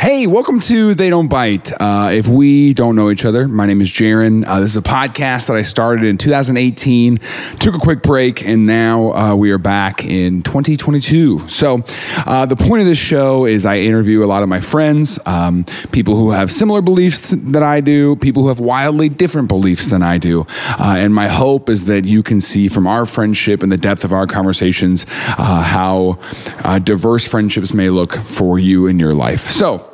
Hey, welcome to They Don't Bite. Uh, if we don't know each other, my name is Jaron. Uh, this is a podcast that I started in 2018, took a quick break, and now uh, we are back in 2022. So, uh, the point of this show is I interview a lot of my friends, um, people who have similar beliefs that I do, people who have wildly different beliefs than I do. Uh, and my hope is that you can see from our friendship and the depth of our conversations uh, how diverse friendships may look for you in your life. So,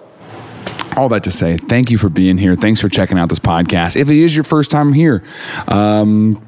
all that to say, thank you for being here. Thanks for checking out this podcast. If it is your first time here, um,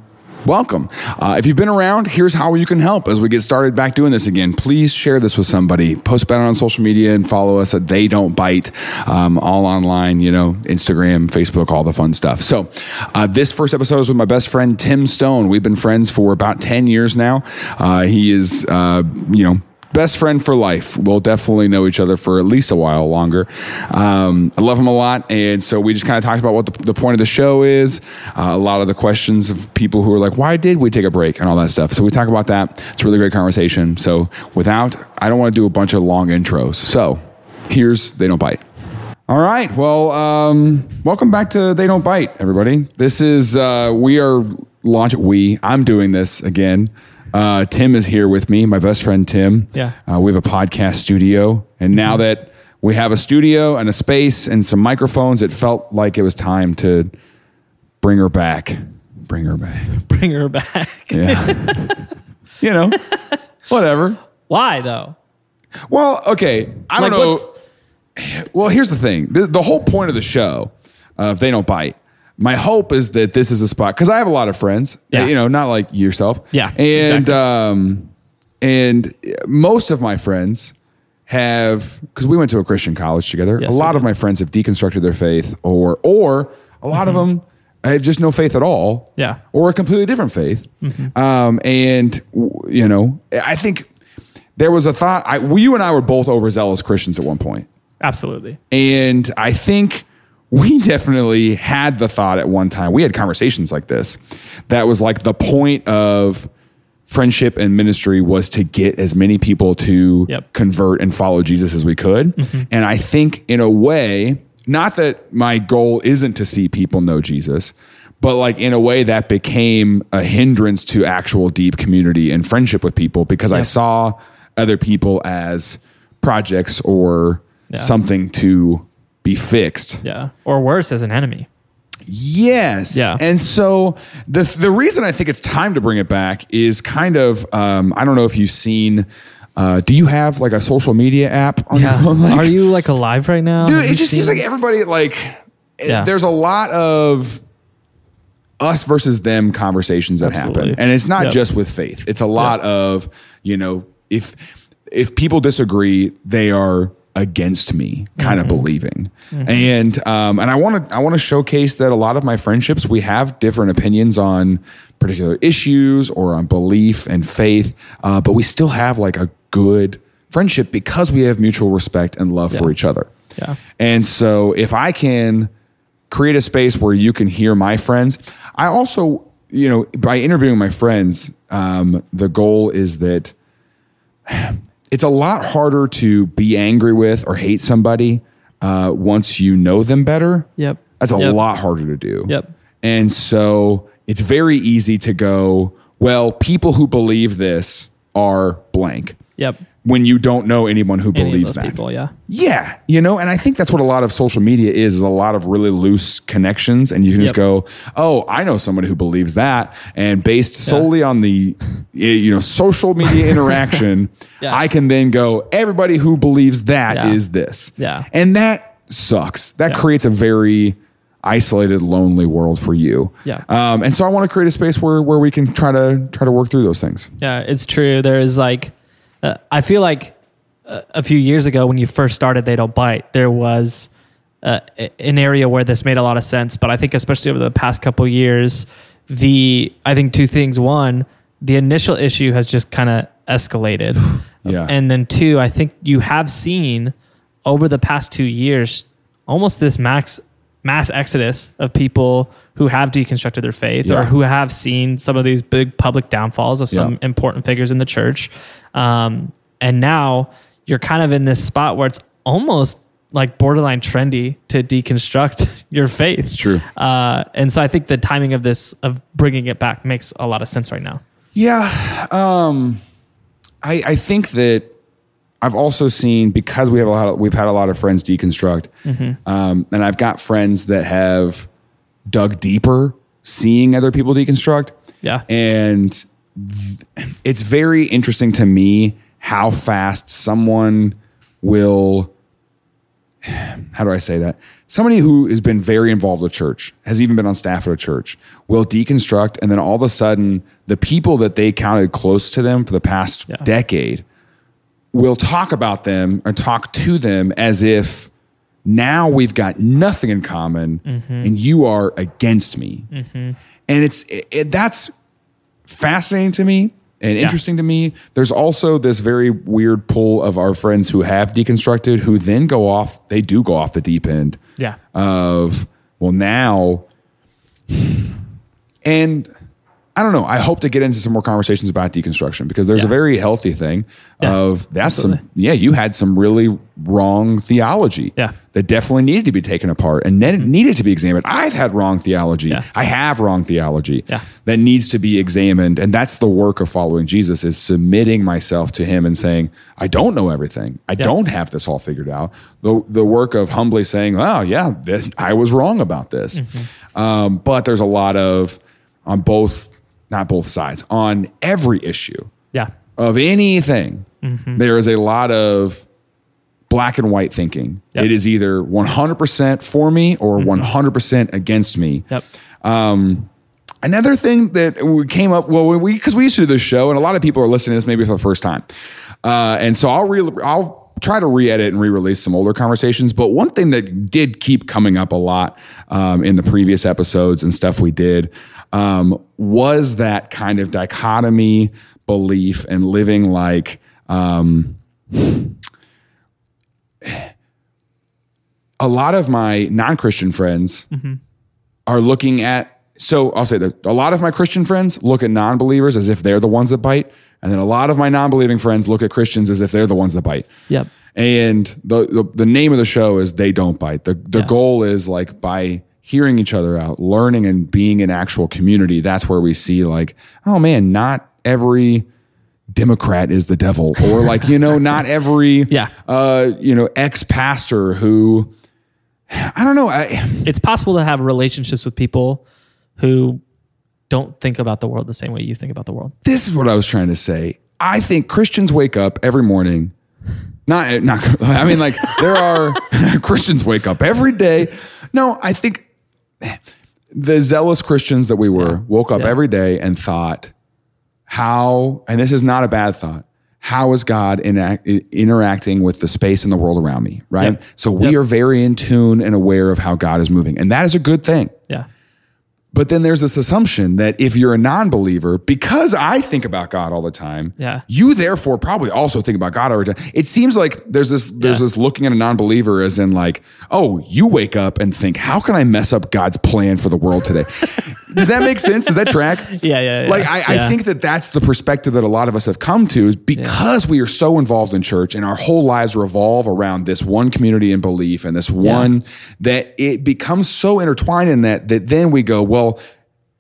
welcome. Uh, if you've been around, here's how you can help as we get started back doing this again. Please share this with somebody. Post about it on social media and follow us at They Don't Bite, um, all online, you know, Instagram, Facebook, all the fun stuff. So, uh, this first episode is with my best friend, Tim Stone. We've been friends for about 10 years now. Uh, he is, uh, you know, best friend for life. We'll definitely know each other for at least a while longer. Um, I love him a lot. And so we just kind of talked about what the, the point of the show is, uh, a lot of the questions of people who are like, why did we take a break and all that stuff. So we talk about that. It's a really great conversation. So without, I don't want to do a bunch of long intros. So here's They Don't Bite. All right. Well, um, welcome back to They Don't Bite, everybody. This is, uh, we are launching, we, I'm doing this again. Uh, Tim is here with me, my best friend Tim. Yeah. Uh, we have a podcast studio. And now that we have a studio and a space and some microphones, it felt like it was time to bring her back. Bring her back. Bring her back. Yeah. you know, whatever. Why though? Well, okay. I don't know. Well, here's the thing the, the whole point of the show, uh, if they don't bite, my hope is that this is a spot because I have a lot of friends, Yeah. you know, not like yourself. Yeah, And, exactly. um, and most of my friends have, because we went to a Christian college together, Yes, a lot of my friends have deconstructed their faith or, or a lot of them have just no faith at all. Mm-hmm. Yeah. Mm-hmm. Or a completely different faith. Um, and, you know, I think there was a thought, I, you and I were both overzealous Christians at one point. Absolutely. And I think we definitely had the thought at one time, we had conversations like this, that was like the point of friendship and ministry was to get as many people to Yep. convert and follow Jesus as we could. Mm-hmm. And I think in a way, not that my goal isn't to see people know Jesus, but like in a way that became a hindrance to actual deep community and friendship with people because I saw other people as projects or Yeah. something to be fixed. Yeah. Or worse, as an enemy. Yes. Yeah. And so the the reason I think it's time to bring it back is kind of um, I don't know if you've seen. Uh, do you have like a social media app on your phone? Like, Are you like alive right now? dude? Have It just seems seen- like everybody like. Yeah. There's a lot of us versus them conversations that Absolutely. happen, and it's not Yep. just with faith. It's a lot of you know if if people disagree, they are against me kind Mm-hmm. of believing and um and i want to i want to showcase that a lot of my friendships we have different opinions on particular issues or on belief and faith uh, but we still have like a good friendship because we have mutual respect and love for each other Yeah. and so if I can create a space where you can hear my friends, I also, you know, by interviewing my friends, um, the goal is that it's a lot harder to be angry with or hate somebody uh, once you know them better. Yep. That's a Yep. lot harder to do. Yep. And so it's very easy to go, well, people who believe this are blank. Yep. When you don't know anyone who Any believes that. people, yeah. Yeah, you know, and I think that's what a lot of social media is, is a lot of really loose connections. And you can just go, oh, I know somebody who believes that. And based solely on the, you know, social media interaction, Yeah. I can then go, everybody who believes that is Yeah. this. Yeah. And that sucks. That Yeah. creates a very isolated, lonely world for you. Yeah. Um, and so I want to create a space where, where we can try to, try to work through those things. Yeah, it's true. There is like, uh, I feel like a, a few years ago when you first started, they don't bite. There was uh, an area where this made a lot of sense, but I think especially over the past couple years, the I think two things. One, the initial issue has just kind of escalated, Yeah. and then two, I think you have seen over the past two years almost this max mass exodus of people who have deconstructed their faith Yeah. or who have seen some of these big public downfalls of some Yeah. important figures in the church. Um, and now you're kind of in this spot where it's almost like borderline trendy to deconstruct your faith. It's true. Uh, and so I think the timing of this, of bringing it back, makes a lot of sense right now. Yeah. Um, I, I think that I've also seen because we have a lot of, we've had a lot of friends deconstruct, um, and I've got friends that have dug deeper, seeing other people deconstruct. Yeah. And th- it's very interesting to me how fast someone will how do I say that? Somebody who has been very involved with church, has even been on staff at a church, will deconstruct, and then all of a sudden, the people that they counted close to them for the past Yeah. decade will talk about them or talk to them as if now we've got nothing in common mm-hmm. and you are against me. Mm-hmm. And it's it, it- that's fascinating to me and interesting to me. There's also this very weird pull of our friends who have deconstructed who then go off, they do go off the deep end Yeah. of, well, now, and I don't know. I hope to get into some more conversations about deconstruction because there's a very healthy thing Yeah, of that's absolutely. some, yeah, you had some really wrong theology Yeah. Mm-hmm. that definitely needed to be taken apart and then needed to be examined. I've had wrong theology. Yeah. I have wrong theology Yeah. that needs to be examined. And that's the work of following Jesus is submitting myself to him and saying, I don't know everything. I don't have this all figured out. The, the work of humbly saying, oh yeah, this, I was wrong about this. Mm-hmm. Um, but there's a lot of, on both, not both sides, on every issue Yeah. of anything, Mm-hmm. there is a lot of black and white thinking. Yep. It is either 100% for me or 100% against me. Yep. Um, Another thing that we came up well we because we used to do this show and a lot of people are listening to this maybe for the first time, uh, and so I'll re- I'll try to re-edit and re-release some older conversations. But one thing that did keep coming up a lot um, in the previous episodes and stuff we did um, was that kind of dichotomy belief and living like. Um, a lot of my non-Christian friends are looking at so I'll say that a lot of my Christian friends look at non-believers as if they're the ones that bite, and then a lot of my non-believing friends look at Christians as if they're the ones that bite. Yep. And the the, the name of the show is they don't bite. The the Yeah. goal is like by hearing each other out, learning and being in actual community, that's where we see like, oh man, not every Democrat is the devil, or like you know, not every Yeah. uh, you know ex pastor who I don't know. I, It's possible to have relationships with people who don't think about the world the same way you think about the world. this is what I was trying to say. I think Christians wake up every morning. Not, not. I mean, like there are Christians wake up every day. No, I think the zealous Christians that we were woke up Yeah. every day and thought, how? And this is not a bad thought. How is God inact, interacting with the space and the world around me? Right. Yep. So we Yep. are very in tune and aware of how God is moving, and that is a good thing. Yeah. But then there's this assumption that if you're a non-believer, because I think about God all the time, Yeah. you therefore probably also think about God all the time. It seems like there's this there's Yeah. this looking at a non-believer as in like, oh, you wake up and think, how can I mess up God's plan for the world today? Does that make sense? Does that track? Yeah, yeah, yeah. Like I, I think that that's the perspective that a lot of us have come to is because we are so involved in church and our whole lives revolve around this one community and belief and this one that it becomes so intertwined in that that then we go, well,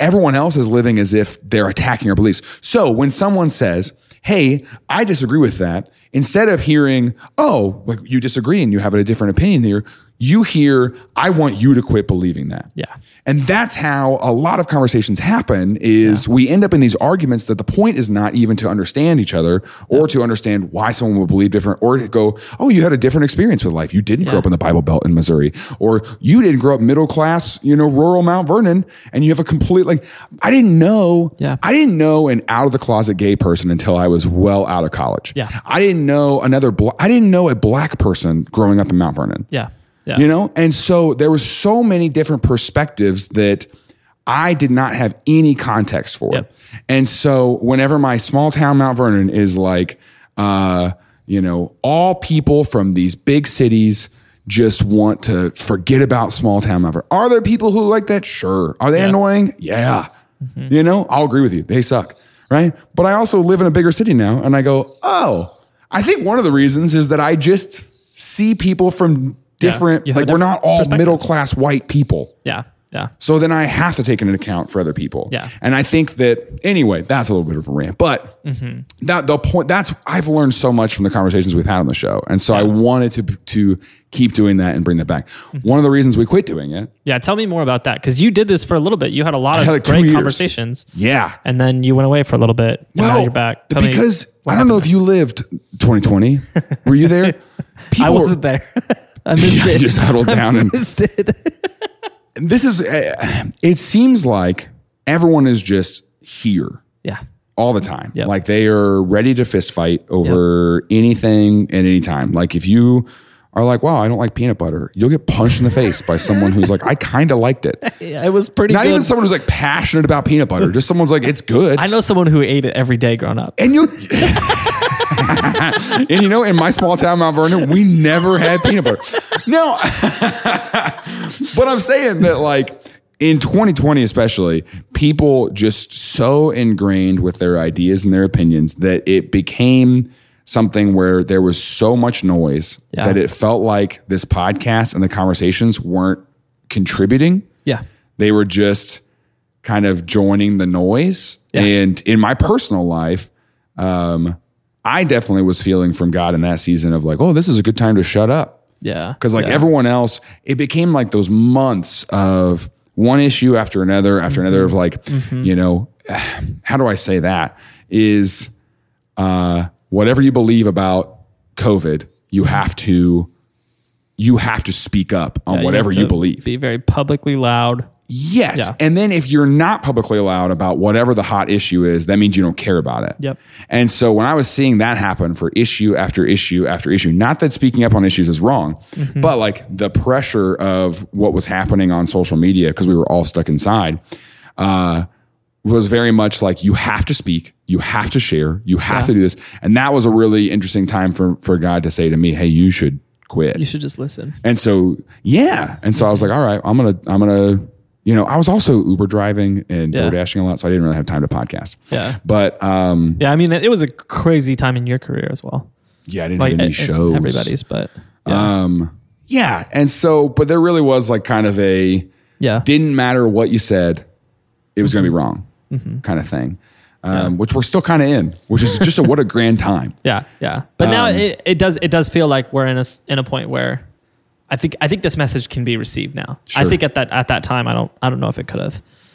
everyone else is living as if they're attacking our beliefs. So when someone says, Hey, I disagree with that, instead of hearing, Oh, like you disagree and you have a different opinion here, you hear, I want you to quit believing that. Yeah. And that's how a lot of conversations happen is we end up in these arguments that the point is not even to understand each other or to understand why someone would believe different or to go, oh, you had a different experience with life. You didn't grow up in the Bible Belt in Missouri or you didn't grow up middle class, you know, rural Mount Vernon and you have a complete, like, I didn't know, Yeah. I didn't know an out of the closet gay person until I was well out of college. Yeah. I didn't didn't know another. Bla- I didn't know a black person growing up in Mount Vernon. Yeah. Yeah. You know, and so there was so many different perspectives that I did not have any context for. Yep. And so whenever my small town Mount Vernon is like, uh, you know, all people from these big cities just want to forget about small town Mount Vernon. Are there people who like that? Sure. Are they Yeah. annoying? Yeah. You know, I'll agree with you. They suck. Right. But I also live in a bigger city now and I go, oh, I think one of the reasons is that I just see people from different, have like we're not all middle class white people. Yeah. Yeah. So then I have to take into account for other people. Yeah. And I think that anyway, that's a little bit of a rant, but Mm-hmm. that the point that's I've learned so much from the conversations we've had on the show. And so I wanted to to keep doing that and bring that back. Mm-hmm. One of the reasons we quit doing it. Yeah. Tell me more about that because you did this for a little bit. You had a lot of like great conversations. Yeah. And then you went away for a little bit. And now you're back. Tell because I don't know if you lived 2020. Were you there? People I wasn't there. I missed I it. just huddled down and missed it. This is uh, it seems like everyone is just here yeah. all the time. Yep. Like they are ready to fist fight over anything at any time. Like if you are like, wow, I don't like peanut butter, you'll get punched in the face by someone who's like, I kind of liked it. It was pretty Not good. even someone who's like passionate about peanut butter, just someone's like, it's good. I know someone who ate it every day growing up. and you, and you know, in my small town, Mount Vernon, we never had peanut butter. No, but I'm saying that like in 2020, especially, people just so ingrained with their ideas and their opinions that it became something where there was so much noise Yeah. that it felt like this podcast and the conversations weren't contributing. Yeah. They were just kind of joining the noise. Yeah. And in my personal life, um, I definitely was feeling from God in that season of like, oh, this is a good time to shut up. Yeah. Because like yeah. everyone else, it became like those months of one issue after another after another of like, you know, how do I say that? Is uh, whatever you believe about COVID, you have to you have to speak up on Yeah, whatever have you believe. Be very publicly loud. Yes. Yeah. And then if you're not publicly allowed about whatever the hot issue is, that means you don't care about it. Yep. And so when I was seeing that happen for issue after issue after issue, not that speaking up on issues is wrong, Mm-hmm. but like the pressure of what was happening on social media because we were all stuck inside, uh, was very much like you have to speak, you have to share, you have to do this. And that was a really interesting time for for God to say to me, "Hey, you should quit." You should just listen. And so, yeah. And so I was like, all right, I'm going to, I'm going to, you know, I was also Uber driving and Yeah. DoorDashing a lot. So I didn't really have time to podcast. Yeah. But, um, Yeah. I mean, it, was a crazy time in your career as well. yeah, I didn't Like have any shows. everybody's, but yeah. Um, yeah. And so, but there really was like kind of a, yeah. didn't matter what you said, it was going to be wrong Mm-hmm. kind of thing. Um, which we're still kind of in, which is just a, what a grand time. Yeah, yeah. But now Um, it, it does it does feel like we're in a in a point where I think I think this message can be received now. I think at that at that time I don't I don't know if it could have.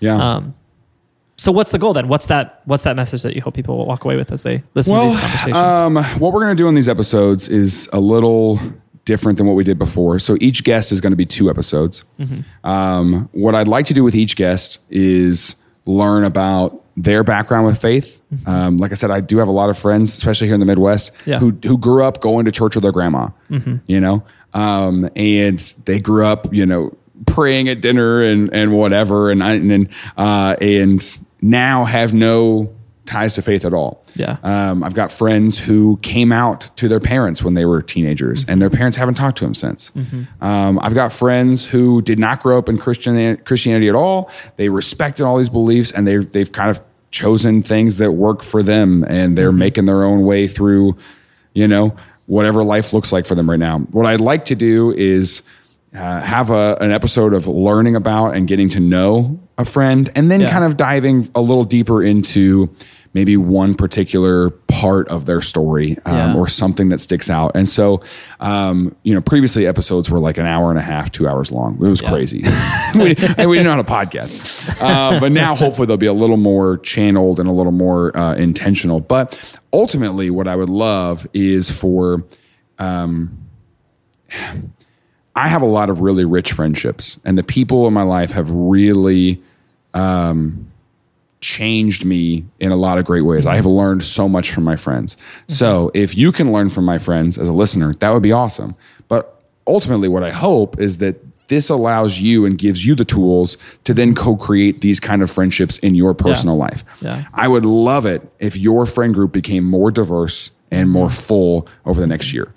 Yeah. Um, so what's the goal then? What's that what's that message that you hope people will walk away with as they listen to these conversations? Um, what we're going to do in these episodes is a little different than what we did before. So each guest is going to be two episodes. Mm-hmm. Um, what I'd like to do with each guest is learn about their background with faith. Um, like I said, I do have a lot of friends, especially here in the Midwest, Mm-hmm. Yeah. Mm-hmm. who who grew up going to church with their grandma. You know, um, and they grew up, you know, praying at dinner and and whatever, and I- and and, uh, and now have no ties to faith at all. Yeah. Um, I've got friends who came out to their parents when they were teenagers, and their parents haven't talked to them since. Um, I've got friends who did not grow up in Christian Christianity at all. They respected all these beliefs, and they they've kind of chosen things that work for them, and they're making their own way through, you know, whatever life looks like for them right now. What I'd like to do is uh, have a, an episode of learning about and getting to know a friend, and then Yeah. kind of diving a little deeper into maybe one particular part of their story um, Yeah. or something that sticks out. And so, um, you know, previously episodes were like an hour and a half, two hours long. It was crazy. we, and we didn't know how to podcast. Uh, but now hopefully they'll be a little more channeled and a little more uh, intentional. But ultimately, what I would love is for, um, I have a lot of really rich friendships, and the people in my life have really um, changed me in a lot of great ways. I have learned so much from my friends. So if you can learn from my friends as a listener, that would be awesome. But ultimately, what I hope is that this allows you and gives you the tools to then co-create these kind of friendships in your personal life. Yeah. I would love it if your friend group became more diverse and more full over the next year.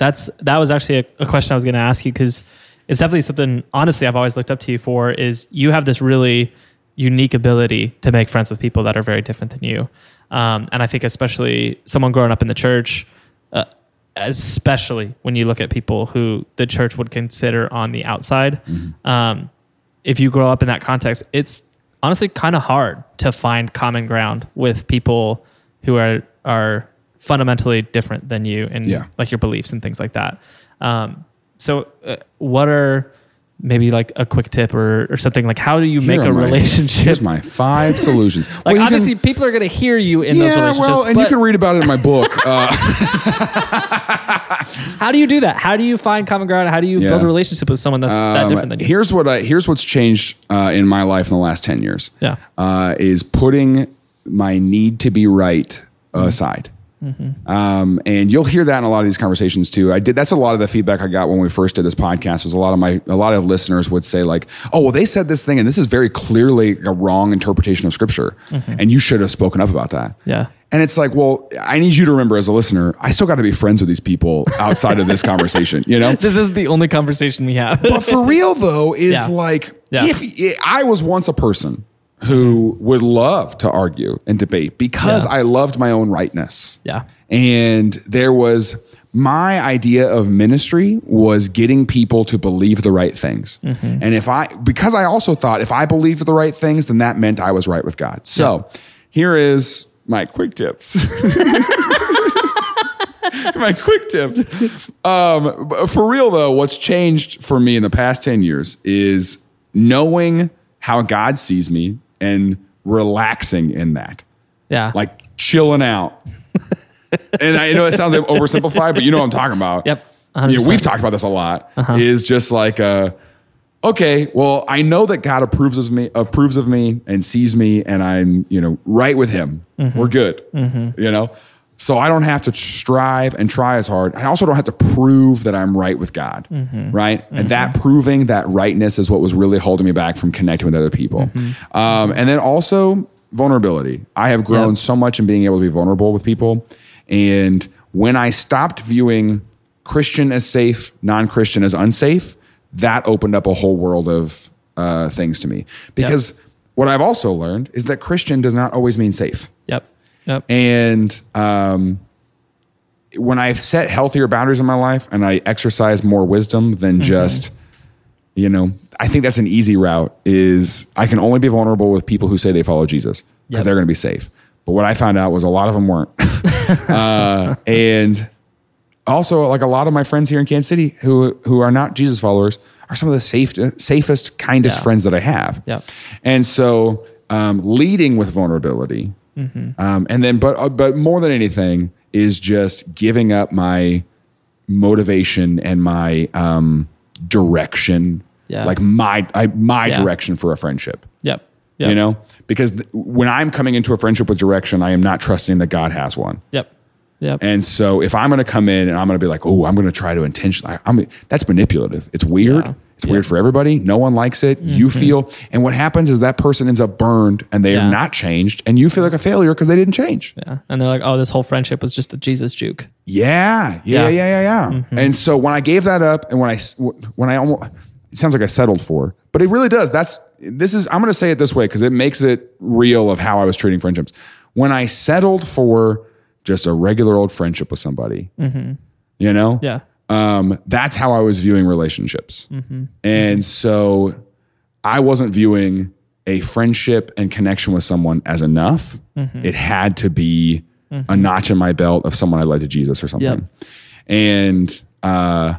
That's that was actually a, a question I was going to ask you because it's definitely something. Honestly, I've always looked up to you for is you have this really unique ability to make friends with people that are very different than you, um, and I think especially someone growing up in the church, uh, especially when you look at people who the church would consider on the outside. Um, if you grow up in that context, it's honestly kind of hard to find common ground with people who are are fundamentally different than you and Yeah. like your beliefs and things like that. Um, so, uh, what are maybe like a quick tip or, or something like how do you make a my- relationship? Here's my five solutions. like Well, you can- obviously, people are going to hear you in those yeah, relationships. well, and you can read about it in my book. Uh, how do you do that? How do you find common ground? How do you Yeah. build a relationship with someone that's that um, different than you? here's what I, here's what's changed uh, in my life in the last ten years. Yeah. uh, is putting my need to be right Mm-hmm. aside. Um, and you'll hear that in a lot of these conversations too. I did. That's a lot of the feedback I got when we first did this podcast. Was a lot of my a lot of listeners would say like, "Oh, well, they said this thing, and this is very clearly a wrong interpretation of scripture, and you should have spoken up about that." Mm-hmm. Yeah. And it's like, well, I need you to remember as a listener, I still got to be friends with these people outside of this conversation. You know, This is the only conversation we have. but for real though is Yeah. like Yeah. if I was once a person who would love to argue and debate because Yeah. I loved my own rightness. Yeah. And there was my idea of ministry was getting people to believe the right things. Mm-hmm. And if I because I also thought if I believed the right things then that meant I was right with God. So, here is my quick tips. my quick tips. Um, for real though, what's changed for me in the past 10 years is knowing how God sees me and relaxing in that. yeah. Like chilling out. and I know it sounds like oversimplified, but you know what I'm talking about. Yep, You know, we've talked about this a lot. Is just like uh okay, well, I know that God approves of me, approves of me, and sees me, and I'm, you know, right with Him. We're good. You know, so I don't have to strive and try as hard. I also don't have to prove that I'm right with God, right? And that proving that rightness is what was really holding me back from connecting with other people. Um, and then also vulnerability. I have grown Yep. so much in being able to be vulnerable with people, and when I stopped viewing Christian as safe, non Christian as unsafe, that opened up a whole world of uh, things to me. Because what I've also learned is that Christian does not always mean safe. Yep. Yep. And um, when I've set healthier boundaries in my life and I exercise more wisdom than Mm-hmm. just, you know, I think that's an easy route. Is I can only be vulnerable with people who say they follow Jesus because Yep. they're going to be safe. But what I found out was a lot of them weren't. uh, and also, like a lot of my friends here in Kansas City who who are not Jesus followers are some of the safe, safest, kindest Yeah. friends that I have. Yep. And so, um, leading with vulnerability, Mm-hmm. um, and then, but uh, but more than anything, is just giving up my motivation and my um, direction, Yeah. like my I, my Yeah. direction for a friendship. Yep. Yep. You know, because th- when I'm coming into a friendship with direction, I am not trusting that God has one. Yep. Yep. And so if I'm going to come in and I'm going to be like, oh, I'm going to try to intentionally, I, I'm that's manipulative. It's weird. Yeah. It's weird for everybody. No one likes it. You feel, and what happens is that person ends up burned and they Yeah. are not changed, and you feel like a failure because they didn't change. yeah. And they're like, oh, this whole friendship was just a Jesus juke. Yeah, yeah, yeah, Yeah. yeah, yeah. Mm-hmm. And so when I gave that up, and when I, when I almost, it sounds like I settled for, but it really does. That's this is. I'm going to say it this way because it makes it real of how I was treating friendships. When I settled for just a regular old friendship with somebody, you know, Mm-hmm. Yeah. Um, that's how I was viewing relationships. And so I wasn't viewing a friendship and connection with someone as enough. It had to be a notch in my belt of someone I led to Jesus or something. Yep. And uh,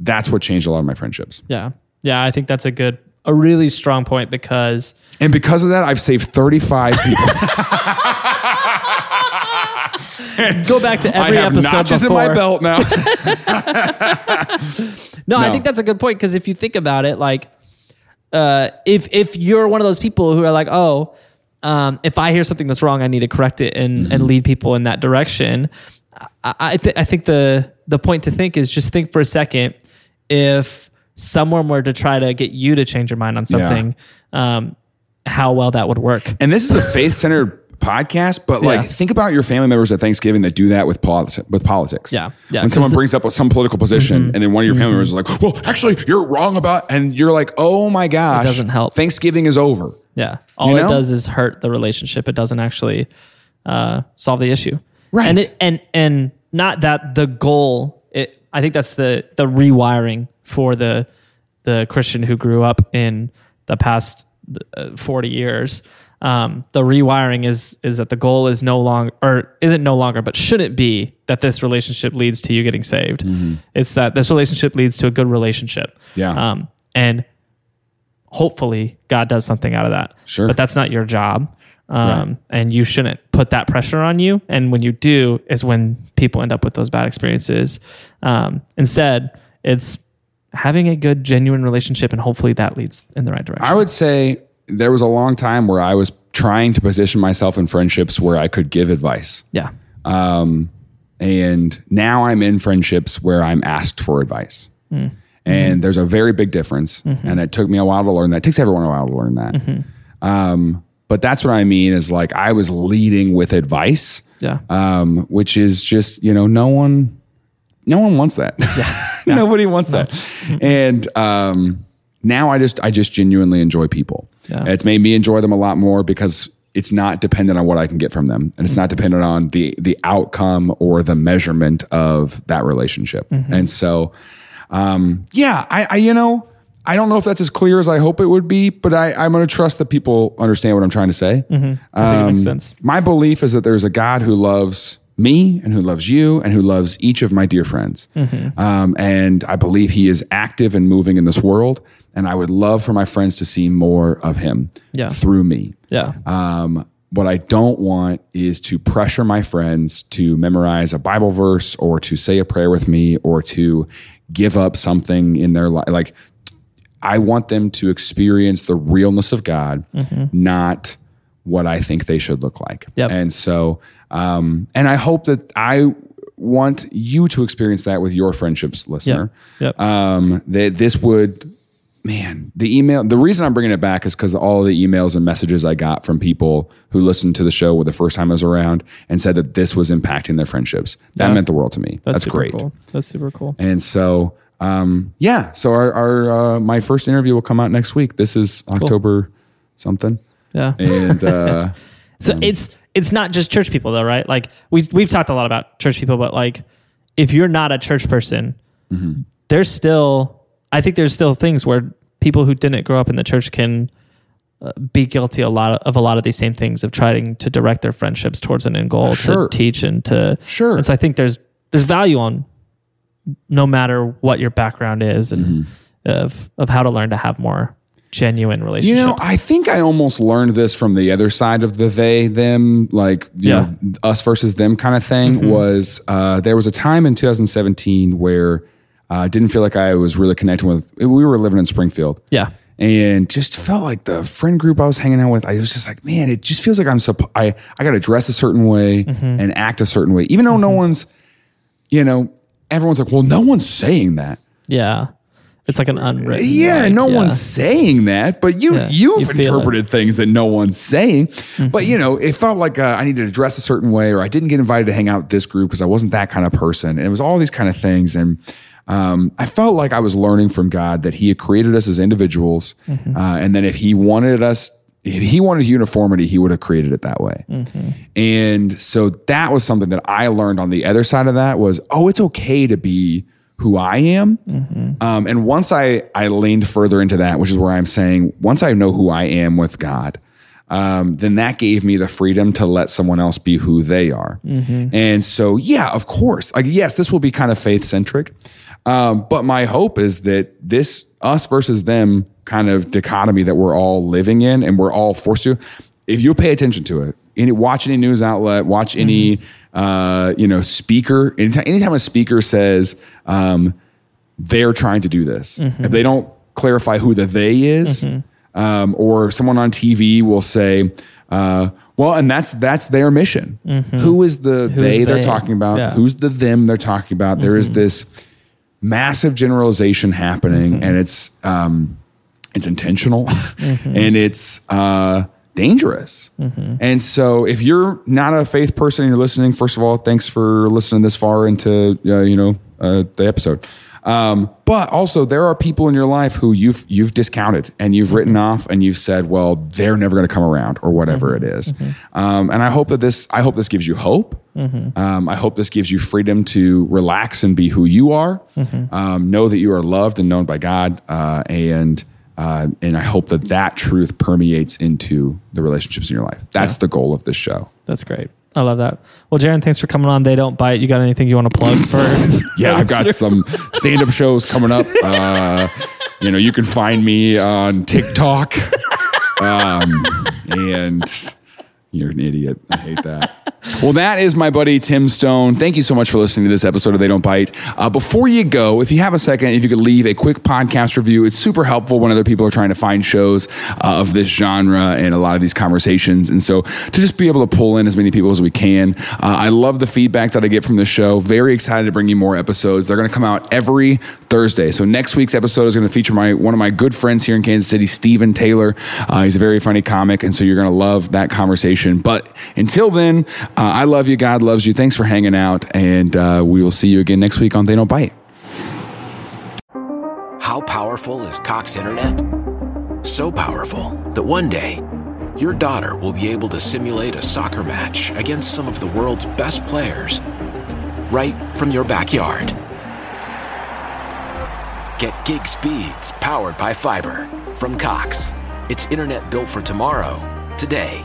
that's what changed a lot of my friendships. Yeah. Yeah. I think that's a good, a really strong point because And because of that, I've saved 35 people. go back to I every have episode notches before. in my belt now. No, I No. think that's a good point because if you think about it, like, uh, if if you're one of those people who are like, oh, um, if I hear something that's wrong, I need to correct it and Mm-hmm. and lead people in that direction. I I, th- I think the the point to think is just think for a second if someone were to try to get you to change your mind on something, um, how well that would work. And this is a faith centered podcast, but like Yeah. think about your family members at Thanksgiving that do that with politi- with politics. Yeah, yeah, When someone Mm-hmm. brings up some political position and then one of your family members is like, well, actually, you're wrong about, and you're like, oh my gosh. It doesn't help. Thanksgiving is over. Yeah. All You it does is hurt the relationship. It doesn't actually uh, solve the issue. Right. And it, and and not that the goal. It. I think that's the the rewiring for the the Christian who grew up in the past uh, forty years. Um, the rewiring is is that the goal is no longer or isn't no longer, but shouldn't be that this relationship leads to you getting saved. It's that this relationship leads to a good relationship. Yeah. Um, and hopefully God does something out of that. Sure. But that's not your job. Um, And you shouldn't put that pressure on you. And when you do, is when people end up with those bad experiences. Um, instead, it's having a good, genuine relationship, and hopefully that leads in the right direction. I would say there was a long time where I was trying to position myself in friendships where I could give advice. yeah. And now I'm in friendships where I'm asked for advice. And there's a very big difference. And it took me a while to learn that. It takes everyone a while to learn that. Um, but that's what I mean is like I was leading with advice, Yeah. um, which is just, you know, no one, no one wants that. Yeah. Nobody wants that. And um, now I just, I just genuinely enjoy people. Yeah. It's made me enjoy them a lot more because it's not dependent on what I can get from them, and it's not dependent on the the outcome or the measurement of that relationship. And so, um, yeah, I, I, you know, I don't know if that's as clear as I hope it would be, but I, I'm going to trust that people understand what I'm trying to say. I think it Um, makes sense. My belief is that there's a God who loves me and who loves you and who loves each of my dear friends. Mm-hmm. Um, and I believe he is active and moving in this world. And I would love for my friends to see more of him Yeah. through me. Yeah. Um, what I don't want is to pressure my friends to memorize a Bible verse or to say a prayer with me or to give up something in their life. Like, I want them to experience the realness of God, not what I think they should look like. Yep. And so, um, and I hope that I want you to experience that with your friendships, listener. Yep. Um, that this would, man, the email, the reason I'm bringing it back is because all the emails and messages I got from people who listened to the show the first time I was around and said that this was impacting their friendships. That meant the world to me. That's, super great. cool. That's super cool. And so, um, yeah. So our, our uh, my first interview will come out next week. This is October something, Yeah. and uh, So it's it's not just church people though, right? Like we we've talked a lot about church people, but like if you're not a church person, there's still I think there's still things where people who didn't grow up in the church can uh, be guilty a lot of, of a lot of these same things of trying to direct their friendships towards an end goal Sure. to teach and to Sure. And so I think there's there's value on no matter what your background is and of of how to learn to have more genuine relationships. you know, I think I almost learned this from the other side of the they them, like you Yeah. Mm-hmm. know, us versus them kind of thing. Was uh, there was a time in 2017 where uh, I didn't feel like I was really connecting with. We were living in Springfield, yeah. and just felt like the friend group I was hanging out with, I was just like, man, it just feels like I'm supp- I I got to dress a certain way and act a certain way, even though no one's, you know, everyone's like, well, no one's saying that. Yeah. It's like an unwritten. Yeah, no yeah. one's saying that, but you Yeah, you've you feel it. interpreted things that no one's saying. But you know, it felt like uh, I needed to dress a certain way, or I didn't get invited to hang out with this group because I wasn't that kind of person. And it was all these kind of things, and um, I felt like I was learning from God that He had created us as individuals, uh, and then if He wanted us. If he wanted uniformity, he would have created it that way. And so that was something that I learned on the other side of that was, oh, it's okay to be who I am. Um, and once I, I leaned further into that, which is where I'm saying, once I know who I am with God, um, then that gave me the freedom to let someone else be who they are. And so, yeah, of course, like, yes, this will be kind of faith centric. Um, but my hope is that this us versus them kind of dichotomy that we're all living in and we're all forced to, if you pay attention to it, any, watch any news outlet, watch any, uh, you know, speaker, anytime, anytime a speaker says, um, they're trying to do this. If they don't clarify who the they is, um, or someone on TV will say, uh, well, and that's that's their mission. Who is the they they're they? talking about? Yeah. Who's the them they're talking about? There is this massive generalization happening, and it's um, it's intentional and it's uh, dangerous. And so, if you're not a faith person and you're listening, first of all, thanks for listening this far into uh, you know uh, the episode. Um, but also, there are people in your life who you've you've discounted and you've written off, and you've said, "Well, they're never going to come around," or whatever it is. Um, and I hope that this I hope this gives you hope. Um, I hope this gives you freedom to relax and be who you are. Um, know that you are loved and known by God, uh, and uh, and I hope that that truth permeates into the relationships in your life. That's the goal of this show. That's great. I love that. Well, Jaron, thanks for coming on. They don't bite. You got anything you want to plug for? Yeah, I've got some stand up shows coming up. Uh, you know, you can find me on TikTok. Um, and you're an idiot. I hate that. Well, that is my buddy Tim Stone. Thank you so much for listening to this episode of They Don't Bite. Uh, before you go, if you have a second, if you could leave a quick podcast review, it's super helpful when other people are trying to find shows uh, of this genre and a lot of these conversations. And so to just be able to pull in as many people as we can. Uh, I love the feedback that I get from the show. Very excited to bring you more episodes. They're going to come out every Thursday. So next week's episode is going to feature my one of my good friends here in Kansas City, Stephen Taylor. Uh, he's a very funny comic, and so you're going to love that But until then, uh, I love you. God loves you. Thanks for hanging out, and uh, we will see you again next week on They Don't Bite. How powerful is Cox Internet? So powerful that one day, your daughter will be able to simulate a soccer match against some of the world's best players right from your backyard. Get gig speeds powered by fiber from Cox. It's internet built for tomorrow, today.